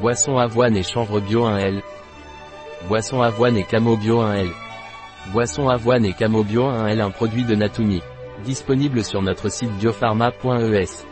Boisson avoine et chanvre bio 1L. Boisson avoine et camo bio 1L. Boisson avoine et camo bio 1L un produit de Natumi. Disponible sur notre site biopharma.es.